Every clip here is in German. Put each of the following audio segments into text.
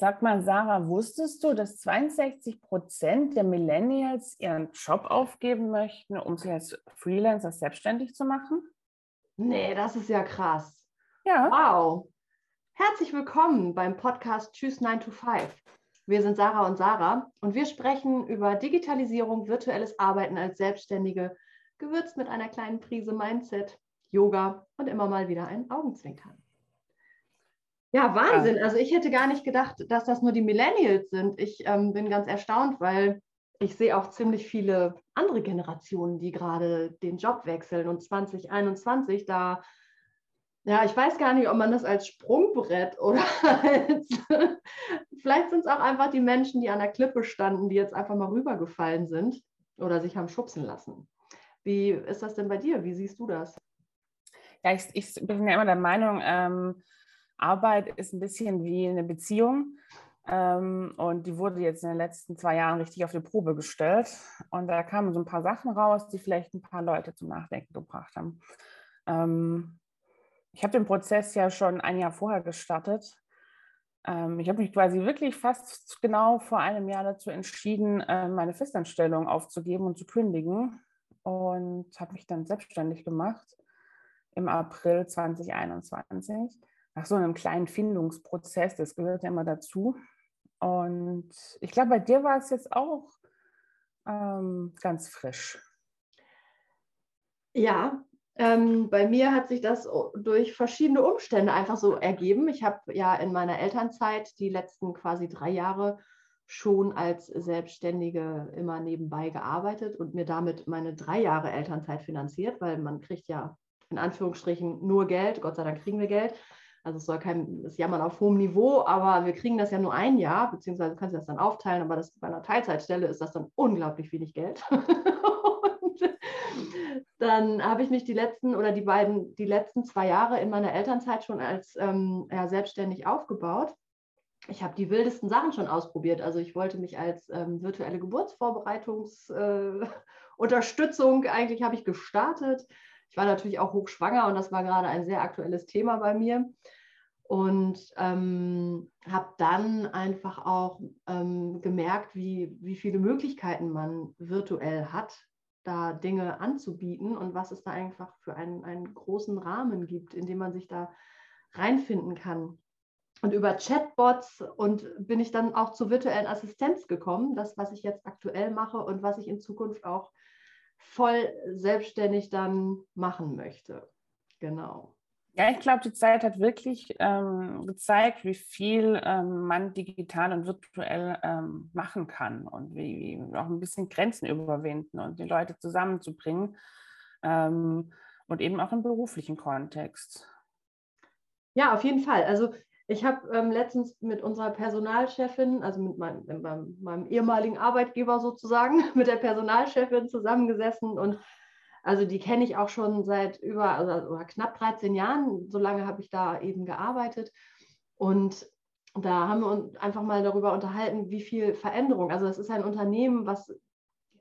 Sag mal, Sarah, wusstest du, dass 62 Prozent der Millennials ihren Job aufgeben möchten, um sich als Freelancer selbstständig zu machen? Nee, das ist ja krass. Ja. Wow. Herzlich willkommen beim Podcast Tschüss 9 to 5. Wir sind Sarah und Sarah und wir sprechen über Digitalisierung, virtuelles Arbeiten als Selbstständige, gewürzt mit einer kleinen Prise Mindset, Yoga und immer mal wieder ein Augenzwinkern. Ja, Wahnsinn. Ja. Also ich hätte gar nicht gedacht, dass das nur die Millennials sind. Ich ähm, bin ganz erstaunt, weil ich sehe auch ziemlich viele andere Generationen, die gerade den Job wechseln. Und 2021, da, ja, ich weiß gar nicht, ob man das als Sprungbrett oder als, vielleicht sind es auch einfach die Menschen, die an der Klippe standen, die jetzt einfach mal rübergefallen sind oder sich haben schubsen lassen. Wie ist das denn bei dir? Wie siehst du das? Ja, ich, ich bin ja immer der Meinung, ähm, Arbeit ist ein bisschen wie eine Beziehung. Ähm, und die wurde jetzt in den letzten zwei Jahren richtig auf die Probe gestellt. Und da kamen so ein paar Sachen raus, die vielleicht ein paar Leute zum Nachdenken gebracht haben. Ähm, ich habe den Prozess ja schon ein Jahr vorher gestartet. Ähm, ich habe mich quasi wirklich fast genau vor einem Jahr dazu entschieden, äh, meine Festanstellung aufzugeben und zu kündigen. Und habe mich dann selbstständig gemacht im April 2021 nach so einem kleinen Findungsprozess, das gehört ja immer dazu. Und ich glaube, bei dir war es jetzt auch ähm, ganz frisch. Ja, ähm, bei mir hat sich das durch verschiedene Umstände einfach so ergeben. Ich habe ja in meiner Elternzeit die letzten quasi drei Jahre schon als Selbstständige immer nebenbei gearbeitet und mir damit meine drei Jahre Elternzeit finanziert, weil man kriegt ja in Anführungsstrichen nur Geld. Gott sei Dank kriegen wir Geld. Also es soll kein das Jammern auf hohem Niveau, aber wir kriegen das ja nur ein Jahr, beziehungsweise kannst du das dann aufteilen, aber das, bei einer Teilzeitstelle ist das dann unglaublich wenig Geld. und dann habe ich mich die letzten oder die beiden, die letzten zwei Jahre in meiner Elternzeit schon als ähm, ja, selbstständig aufgebaut. Ich habe die wildesten Sachen schon ausprobiert. Also ich wollte mich als ähm, virtuelle Geburtsvorbereitungsunterstützung äh, eigentlich habe ich gestartet. Ich war natürlich auch hochschwanger und das war gerade ein sehr aktuelles Thema bei mir. Und ähm, habe dann einfach auch ähm, gemerkt, wie, wie viele Möglichkeiten man virtuell hat, da Dinge anzubieten und was es da einfach für einen, einen großen Rahmen gibt, in dem man sich da reinfinden kann. Und über Chatbots und bin ich dann auch zur virtuellen Assistenz gekommen, das, was ich jetzt aktuell mache und was ich in Zukunft auch voll selbstständig dann machen möchte. Genau. Ja, ich glaube, die Zeit hat wirklich ähm, gezeigt, wie viel ähm, man digital und virtuell ähm, machen kann und wie, wie, auch ein bisschen Grenzen überwinden und die Leute zusammenzubringen ähm, und eben auch im beruflichen Kontext. Ja, auf jeden Fall. Also ich habe ähm, letztens mit unserer Personalchefin, also mit meinem, mit meinem, ehemaligen Arbeitgeber sozusagen, mit der Personalchefin zusammengesessen und also die kenne ich auch schon seit über also, knapp 13 Jahren. So lange habe ich da eben gearbeitet. Und da haben wir uns einfach mal darüber unterhalten, wie viel Veränderung. Also es ist ein Unternehmen, was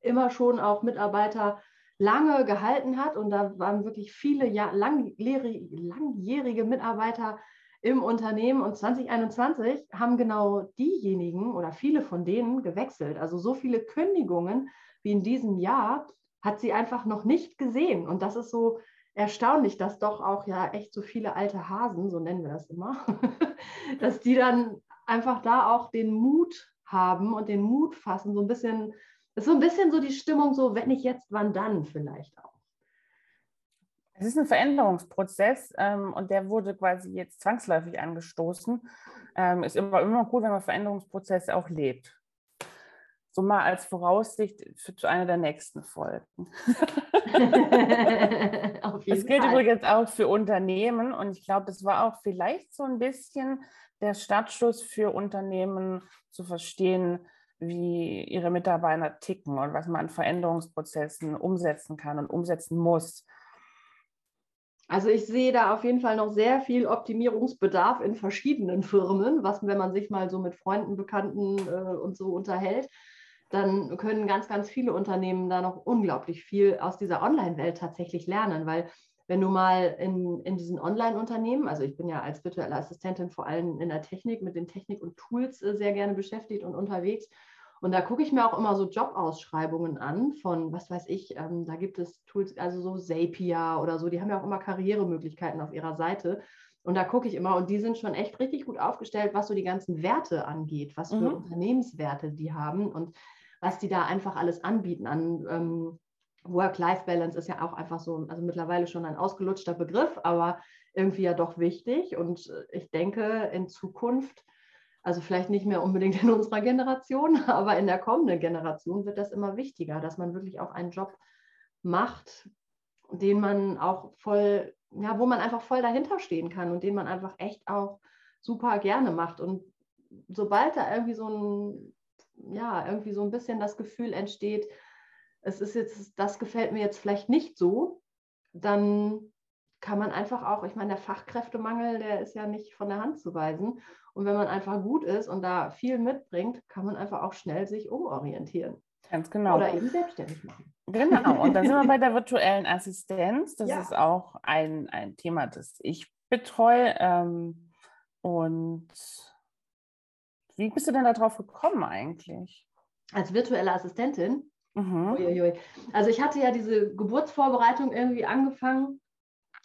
immer schon auch Mitarbeiter lange gehalten hat. Und da waren wirklich viele Jahr, langjährige Mitarbeiter im Unternehmen und 2021 haben genau diejenigen oder viele von denen gewechselt. Also so viele Kündigungen wie in diesem Jahr hat sie einfach noch nicht gesehen. Und das ist so erstaunlich, dass doch auch ja echt so viele alte Hasen, so nennen wir das immer, dass die dann einfach da auch den Mut haben und den Mut fassen, so ein bisschen, ist so ein bisschen so die Stimmung, so wenn nicht jetzt, wann dann vielleicht auch. Es ist ein Veränderungsprozess ähm, und der wurde quasi jetzt zwangsläufig angestoßen. Ähm, ist immer, immer gut, wenn man Veränderungsprozesse auch lebt. So mal als Voraussicht für eine der nächsten Folgen. das gilt Fall. übrigens auch für Unternehmen und ich glaube, das war auch vielleicht so ein bisschen der Startschuss für Unternehmen zu verstehen, wie ihre Mitarbeiter ticken und was man an Veränderungsprozessen umsetzen kann und umsetzen muss. Also ich sehe da auf jeden Fall noch sehr viel Optimierungsbedarf in verschiedenen Firmen, was, wenn man sich mal so mit Freunden, Bekannten äh, und so unterhält, dann können ganz, ganz viele Unternehmen da noch unglaublich viel aus dieser Online-Welt tatsächlich lernen, weil wenn du mal in, in diesen Online-Unternehmen, also ich bin ja als virtuelle Assistentin vor allem in der Technik mit den Technik und Tools äh, sehr gerne beschäftigt und unterwegs. Und da gucke ich mir auch immer so Jobausschreibungen an von, was weiß ich, ähm, da gibt es Tools, also so Zapier oder so, die haben ja auch immer Karrieremöglichkeiten auf ihrer Seite. Und da gucke ich immer und die sind schon echt richtig gut aufgestellt, was so die ganzen Werte angeht, was für mhm. Unternehmenswerte die haben und was die da einfach alles anbieten an ähm, Work-Life-Balance ist ja auch einfach so, also mittlerweile schon ein ausgelutschter Begriff, aber irgendwie ja doch wichtig. Und ich denke, in Zukunft, also vielleicht nicht mehr unbedingt in unserer Generation, aber in der kommenden Generation wird das immer wichtiger, dass man wirklich auch einen Job macht, den man auch voll, ja, wo man einfach voll dahinter stehen kann und den man einfach echt auch super gerne macht. Und sobald da irgendwie so ein, ja, irgendwie so ein bisschen das Gefühl entsteht, es ist jetzt, das gefällt mir jetzt vielleicht nicht so, dann kann man einfach auch, ich meine, der Fachkräftemangel, der ist ja nicht von der Hand zu weisen. Und wenn man einfach gut ist und da viel mitbringt, kann man einfach auch schnell sich umorientieren. Ganz genau. Oder eben selbstständig machen. Genau, und da sind wir bei der virtuellen Assistenz. Das ja. ist auch ein, ein Thema, das ich betreue. Ähm, und wie bist du denn darauf gekommen eigentlich? Als virtuelle Assistentin? Mhm. Also ich hatte ja diese Geburtsvorbereitung irgendwie angefangen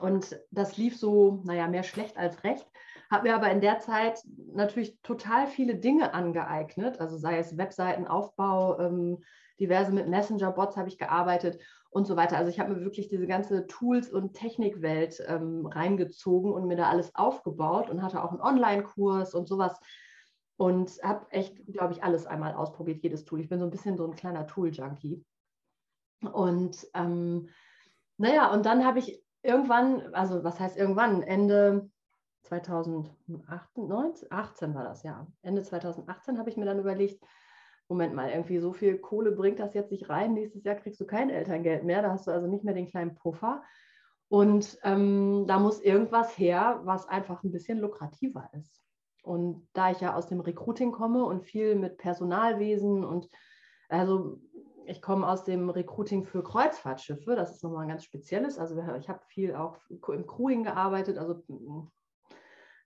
und das lief so, naja, mehr schlecht als recht. Habe mir aber in der Zeit natürlich total viele Dinge angeeignet, also sei es Webseitenaufbau, ähm, diverse mit Messenger-Bots habe ich gearbeitet und so weiter. Also ich habe mir wirklich diese ganze Tools- und Technikwelt ähm, reingezogen und mir da alles aufgebaut und hatte auch einen Online-Kurs und sowas und habe echt, glaube ich, alles einmal ausprobiert, jedes Tool. Ich bin so ein bisschen so ein kleiner Tool-Junkie. Und ähm, naja, und dann habe ich irgendwann, also was heißt irgendwann, Ende 2018 18 war das, ja. Ende 2018 habe ich mir dann überlegt, Moment mal, irgendwie so viel Kohle bringt das jetzt nicht rein. Nächstes Jahr kriegst du kein Elterngeld mehr. Da hast du also nicht mehr den kleinen Puffer. Und ähm, da muss irgendwas her, was einfach ein bisschen lukrativer ist. Und da ich ja aus dem Recruiting komme und viel mit Personalwesen und also ich komme aus dem Recruiting für Kreuzfahrtschiffe, das ist nochmal ein ganz spezielles. Also ich habe viel auch im Crewing gearbeitet, also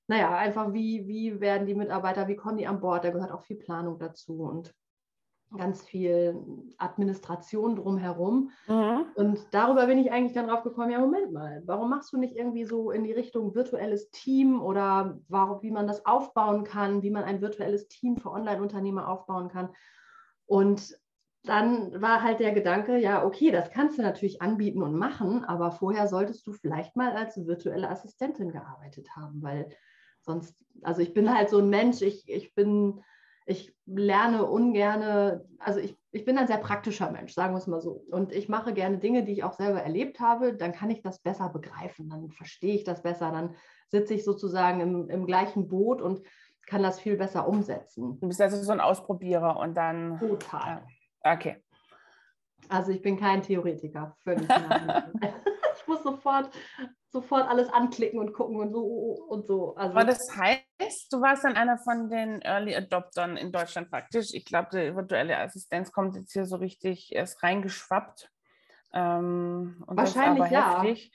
naja, einfach wie, wie werden die Mitarbeiter, wie kommen die an Bord, da gehört auch viel Planung dazu und ganz viel Administration drumherum. Mhm. Und darüber bin ich eigentlich dann drauf gekommen, ja, Moment mal, warum machst du nicht irgendwie so in die Richtung virtuelles Team oder warum, wie man das aufbauen kann, wie man ein virtuelles Team für Online-Unternehmer aufbauen kann. Und dann war halt der Gedanke, ja, okay, das kannst du natürlich anbieten und machen, aber vorher solltest du vielleicht mal als virtuelle Assistentin gearbeitet haben, weil sonst, also ich bin halt so ein Mensch, ich, ich bin ich lerne ungerne, also ich, ich bin ein sehr praktischer Mensch, sagen wir es mal so. Und ich mache gerne Dinge, die ich auch selber erlebt habe, dann kann ich das besser begreifen, dann verstehe ich das besser, dann sitze ich sozusagen im, im gleichen Boot und kann das viel besser umsetzen. Du bist also so ein Ausprobierer und dann. Total. Okay. Also ich bin kein Theoretiker, ich muss sofort sofort alles anklicken und gucken und so und so. Also, Aber das heißt, du warst dann einer von den Early Adoptern in Deutschland praktisch. Ich glaube, die virtuelle Assistenz kommt jetzt hier so richtig erst reingeschwappt. Ähm, Wahrscheinlich ja.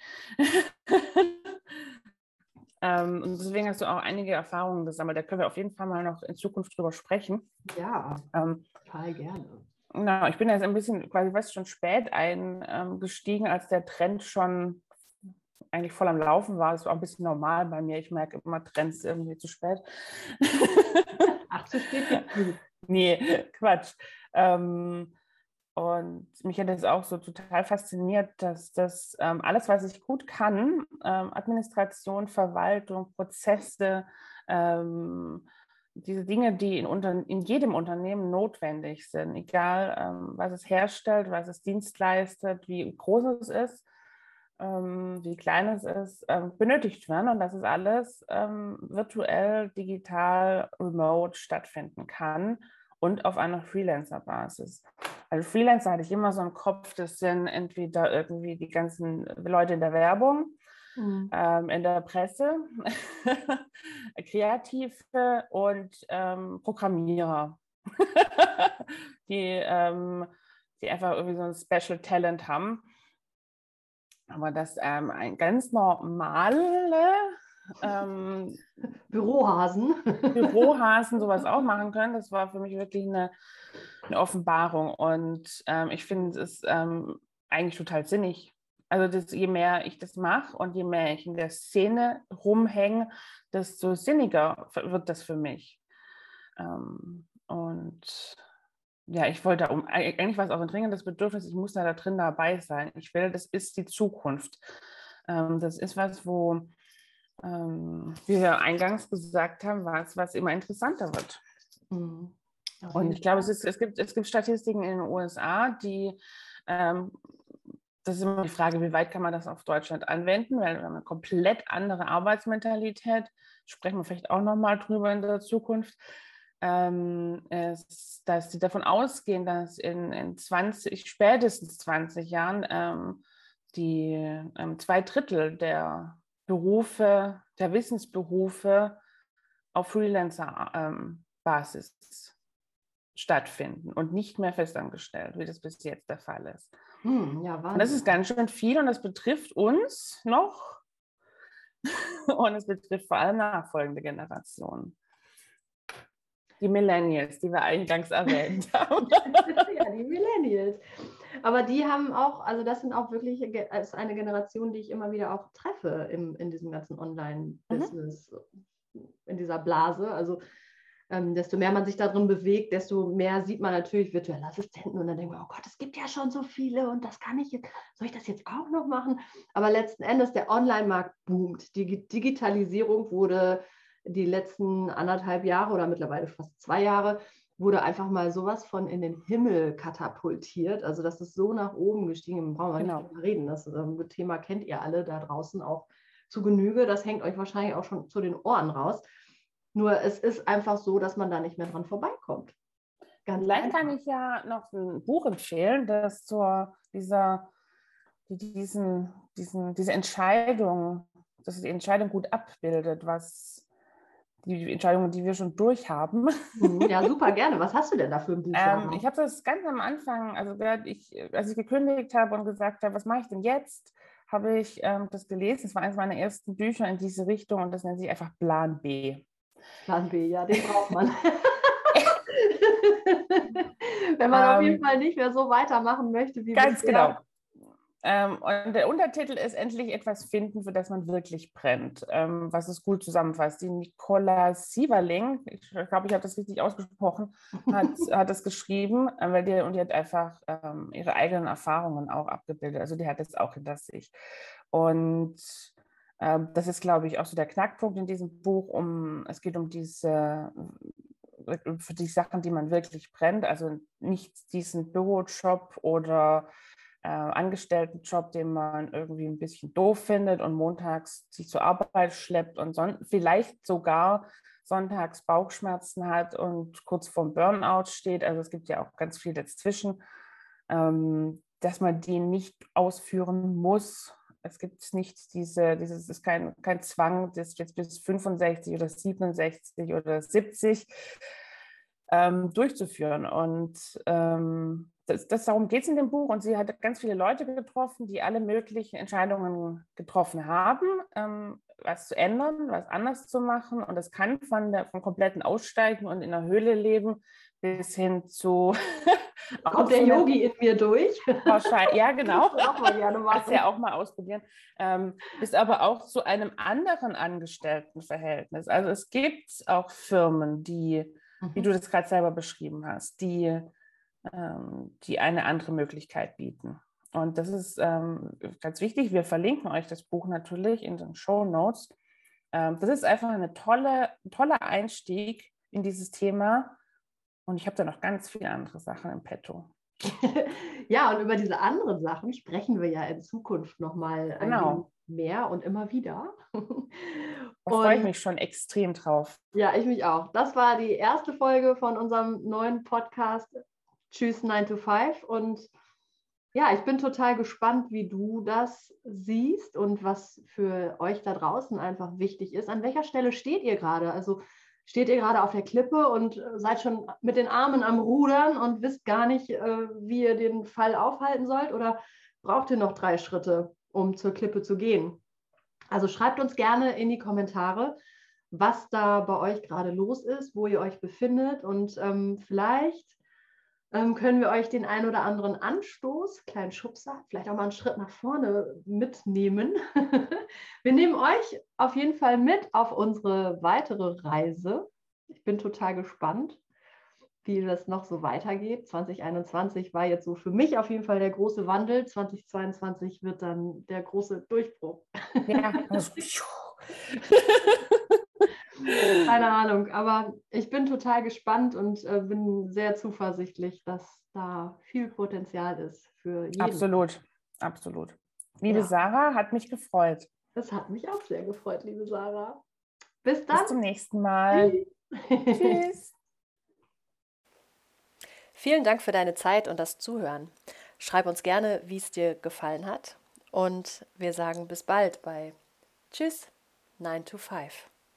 ähm, und deswegen hast du auch einige Erfahrungen gesammelt. Da können wir auf jeden Fall mal noch in Zukunft drüber sprechen. Ja, ähm, total gerne. Na, ich bin jetzt ein bisschen quasi, weißt schon spät eingestiegen, als der Trend schon eigentlich voll am Laufen war. Das war ein bisschen normal bei mir. Ich merke immer Trends irgendwie zu spät. Ach, zu spät Nee, Quatsch. Ähm, und mich hat das auch so total fasziniert, dass das ähm, alles, was ich gut kann, ähm, Administration, Verwaltung, Prozesse, ähm, diese Dinge, die in, unter, in jedem Unternehmen notwendig sind, egal ähm, was es herstellt, was es dienstleistet, wie groß es ist, ähm, wie klein es ist, ähm, benötigt werden und dass es alles ähm, virtuell, digital, remote stattfinden kann und auf einer Freelancer-Basis. Also Freelancer hatte ich immer so im Kopf, das sind entweder irgendwie die ganzen Leute in der Werbung, mhm. ähm, in der Presse, Kreative und ähm, Programmierer, die, ähm, die einfach irgendwie so ein Special Talent haben Aber dass ähm, ein ganz normale ähm, Bürohasen. Bürohasen sowas auch machen können, das war für mich wirklich eine, eine Offenbarung. Und ähm, ich finde es ähm, eigentlich total sinnig. Also das, je mehr ich das mache und je mehr ich in der Szene rumhänge, desto sinniger wird das für mich. Ähm, und ja, ich wollte um, eigentlich war es auch ein dringendes Bedürfnis, ich muss da, da drin dabei sein. Ich will, das ist die Zukunft. Ähm, das ist was, wo, ähm, wie wir eingangs gesagt haben, was, was immer interessanter wird. Mhm. Und ich glaube, es, ist, es, gibt, es gibt Statistiken in den USA, die, ähm, das ist immer die Frage, wie weit kann man das auf Deutschland anwenden, weil wir haben eine komplett andere Arbeitsmentalität, sprechen wir vielleicht auch nochmal drüber in der Zukunft ähm, ist, dass sie davon ausgehen, dass in, in 20, spätestens 20 Jahren ähm, die ähm, zwei Drittel der Berufe, der Wissensberufe auf Freelancer-Basis ähm, stattfinden und nicht mehr festangestellt, wie das bis jetzt der Fall ist. Hm, ja, und das ist ganz schön viel und das betrifft uns noch und es betrifft vor allem nachfolgende Generationen. Die Millennials, die wir eingangs erwähnt haben. ja, die Millennials. Aber die haben auch, also das sind auch wirklich, ist eine Generation, die ich immer wieder auch treffe im, in diesem ganzen Online-Business, mhm. in dieser Blase. Also ähm, desto mehr man sich darin bewegt, desto mehr sieht man natürlich virtuelle Assistenten und dann denkt man, oh Gott, es gibt ja schon so viele und das kann ich jetzt, soll ich das jetzt auch noch machen? Aber letzten Endes, der Online-Markt boomt. Die Digitalisierung wurde die letzten anderthalb Jahre oder mittlerweile fast zwei Jahre wurde einfach mal sowas von in den Himmel katapultiert. Also das ist so nach oben gestiegen, brauchen wir genau. nicht drüber reden. Das ähm, Thema kennt ihr alle da draußen auch zu Genüge. Das hängt euch wahrscheinlich auch schon zu den Ohren raus. Nur es ist einfach so, dass man da nicht mehr dran vorbeikommt. Ganz Vielleicht kann ich ja noch ein Buch empfehlen, das zur dieser, diesen, diesen, diese Entscheidung, dass die Entscheidung gut abbildet, was die Entscheidungen, die wir schon durchhaben. Mhm, ja, super gerne. Was hast du denn da für ein Buch? Ähm, ich habe das ganz am Anfang, also ich, als ich gekündigt habe und gesagt habe, was mache ich denn jetzt, habe ich ähm, das gelesen. Es war eines meiner ersten Bücher in diese Richtung und das nennt sich einfach Plan B. Plan B, ja, den braucht man. Wenn man ähm, auf jeden ähm, Fall nicht mehr so weitermachen möchte, wie Ganz bisher. genau. Ähm, und der Untertitel ist endlich etwas finden, für das man wirklich brennt, ähm, was es gut zusammenfasst. Die Nicola Sieverling, ich glaube, ich habe das richtig ausgesprochen, hat, hat das geschrieben, äh, weil die, und die hat einfach ähm, ihre eigenen Erfahrungen auch abgebildet. Also die hat es auch hinter sich. Und das ist, glaube ich, auch so der Knackpunkt in diesem Buch. Um, es geht um diese für die Sachen, die man wirklich brennt, also nicht diesen Bürojob oder äh, Angestelltenjob, den man irgendwie ein bisschen doof findet und montags sich zur Arbeit schleppt und vielleicht sogar sonntags Bauchschmerzen hat und kurz vorm Burnout steht. Also es gibt ja auch ganz viel dazwischen, ähm, dass man die nicht ausführen muss. Es gibt nicht diese, dieses ist kein, kein Zwang, das jetzt bis 65 oder 67 oder 70 ähm, durchzuführen. Und ähm, das, das, darum geht es in dem Buch. Und sie hat ganz viele Leute getroffen, die alle möglichen Entscheidungen getroffen haben, ähm, was zu ändern, was anders zu machen. Und das kann von der, vom kompletten Aussteigen und in der Höhle leben bis hin zu. Kommt der Yogi in mir durch? Wahrscheinlich, ja, genau. Das ja auch mal ausprobieren. Ähm, bis aber auch zu einem anderen Angestelltenverhältnis. Also es gibt auch Firmen, die, mhm. wie du das gerade selber beschrieben hast, die ähm, die eine andere Möglichkeit bieten. Und das ist ähm, ganz wichtig. Wir verlinken euch das Buch natürlich in den Show Notes. Ähm, das ist einfach eine tolle, toller Einstieg in dieses Thema. Und ich habe da noch ganz viele andere Sachen im Petto. ja, und über diese anderen Sachen sprechen wir ja in Zukunft nochmal genau. mehr und immer wieder. Da freue ich mich schon extrem drauf. Ja, ich mich auch. Das war die erste Folge von unserem neuen Podcast Tschüss 9 to 5 und ja, ich bin total gespannt, wie du das siehst und was für euch da draußen einfach wichtig ist. An welcher Stelle steht ihr gerade? Also steht ihr gerade auf der Klippe und seid schon mit den Armen am Rudern und wisst gar nicht, äh, wie ihr den Fall aufhalten sollt? Oder braucht ihr noch drei Schritte, um zur Klippe zu gehen. Also schreibt uns gerne in die Kommentare, was da bei euch gerade los ist, wo ihr euch befindet und ähm, vielleicht können wir euch den ein oder anderen Anstoß, kleinen Schubser, vielleicht auch mal einen Schritt nach vorne mitnehmen. wir nehmen euch auf jeden Fall mit auf unsere weitere Reise. Ich bin total gespannt, wie das noch so weitergeht. 2021 war jetzt so für mich auf jeden Fall der große Wandel. 2022 wird dann der große Durchbruch. Ja, Keine Ahnung, aber ich bin total gespannt und äh, bin sehr zuversichtlich, dass da viel Potenzial ist für jeden. Absolut, absolut. Liebe ja. Sarah, hat mich gefreut. Das hat mich auch sehr gefreut, liebe Sarah. Bis dann. Bis zum nächsten Mal. Tschüss. Vielen Dank für deine Zeit und das Zuhören. Schreib uns gerne, wie es dir gefallen hat. Und wir sagen bis bald bei Tschüss, 9 to 5.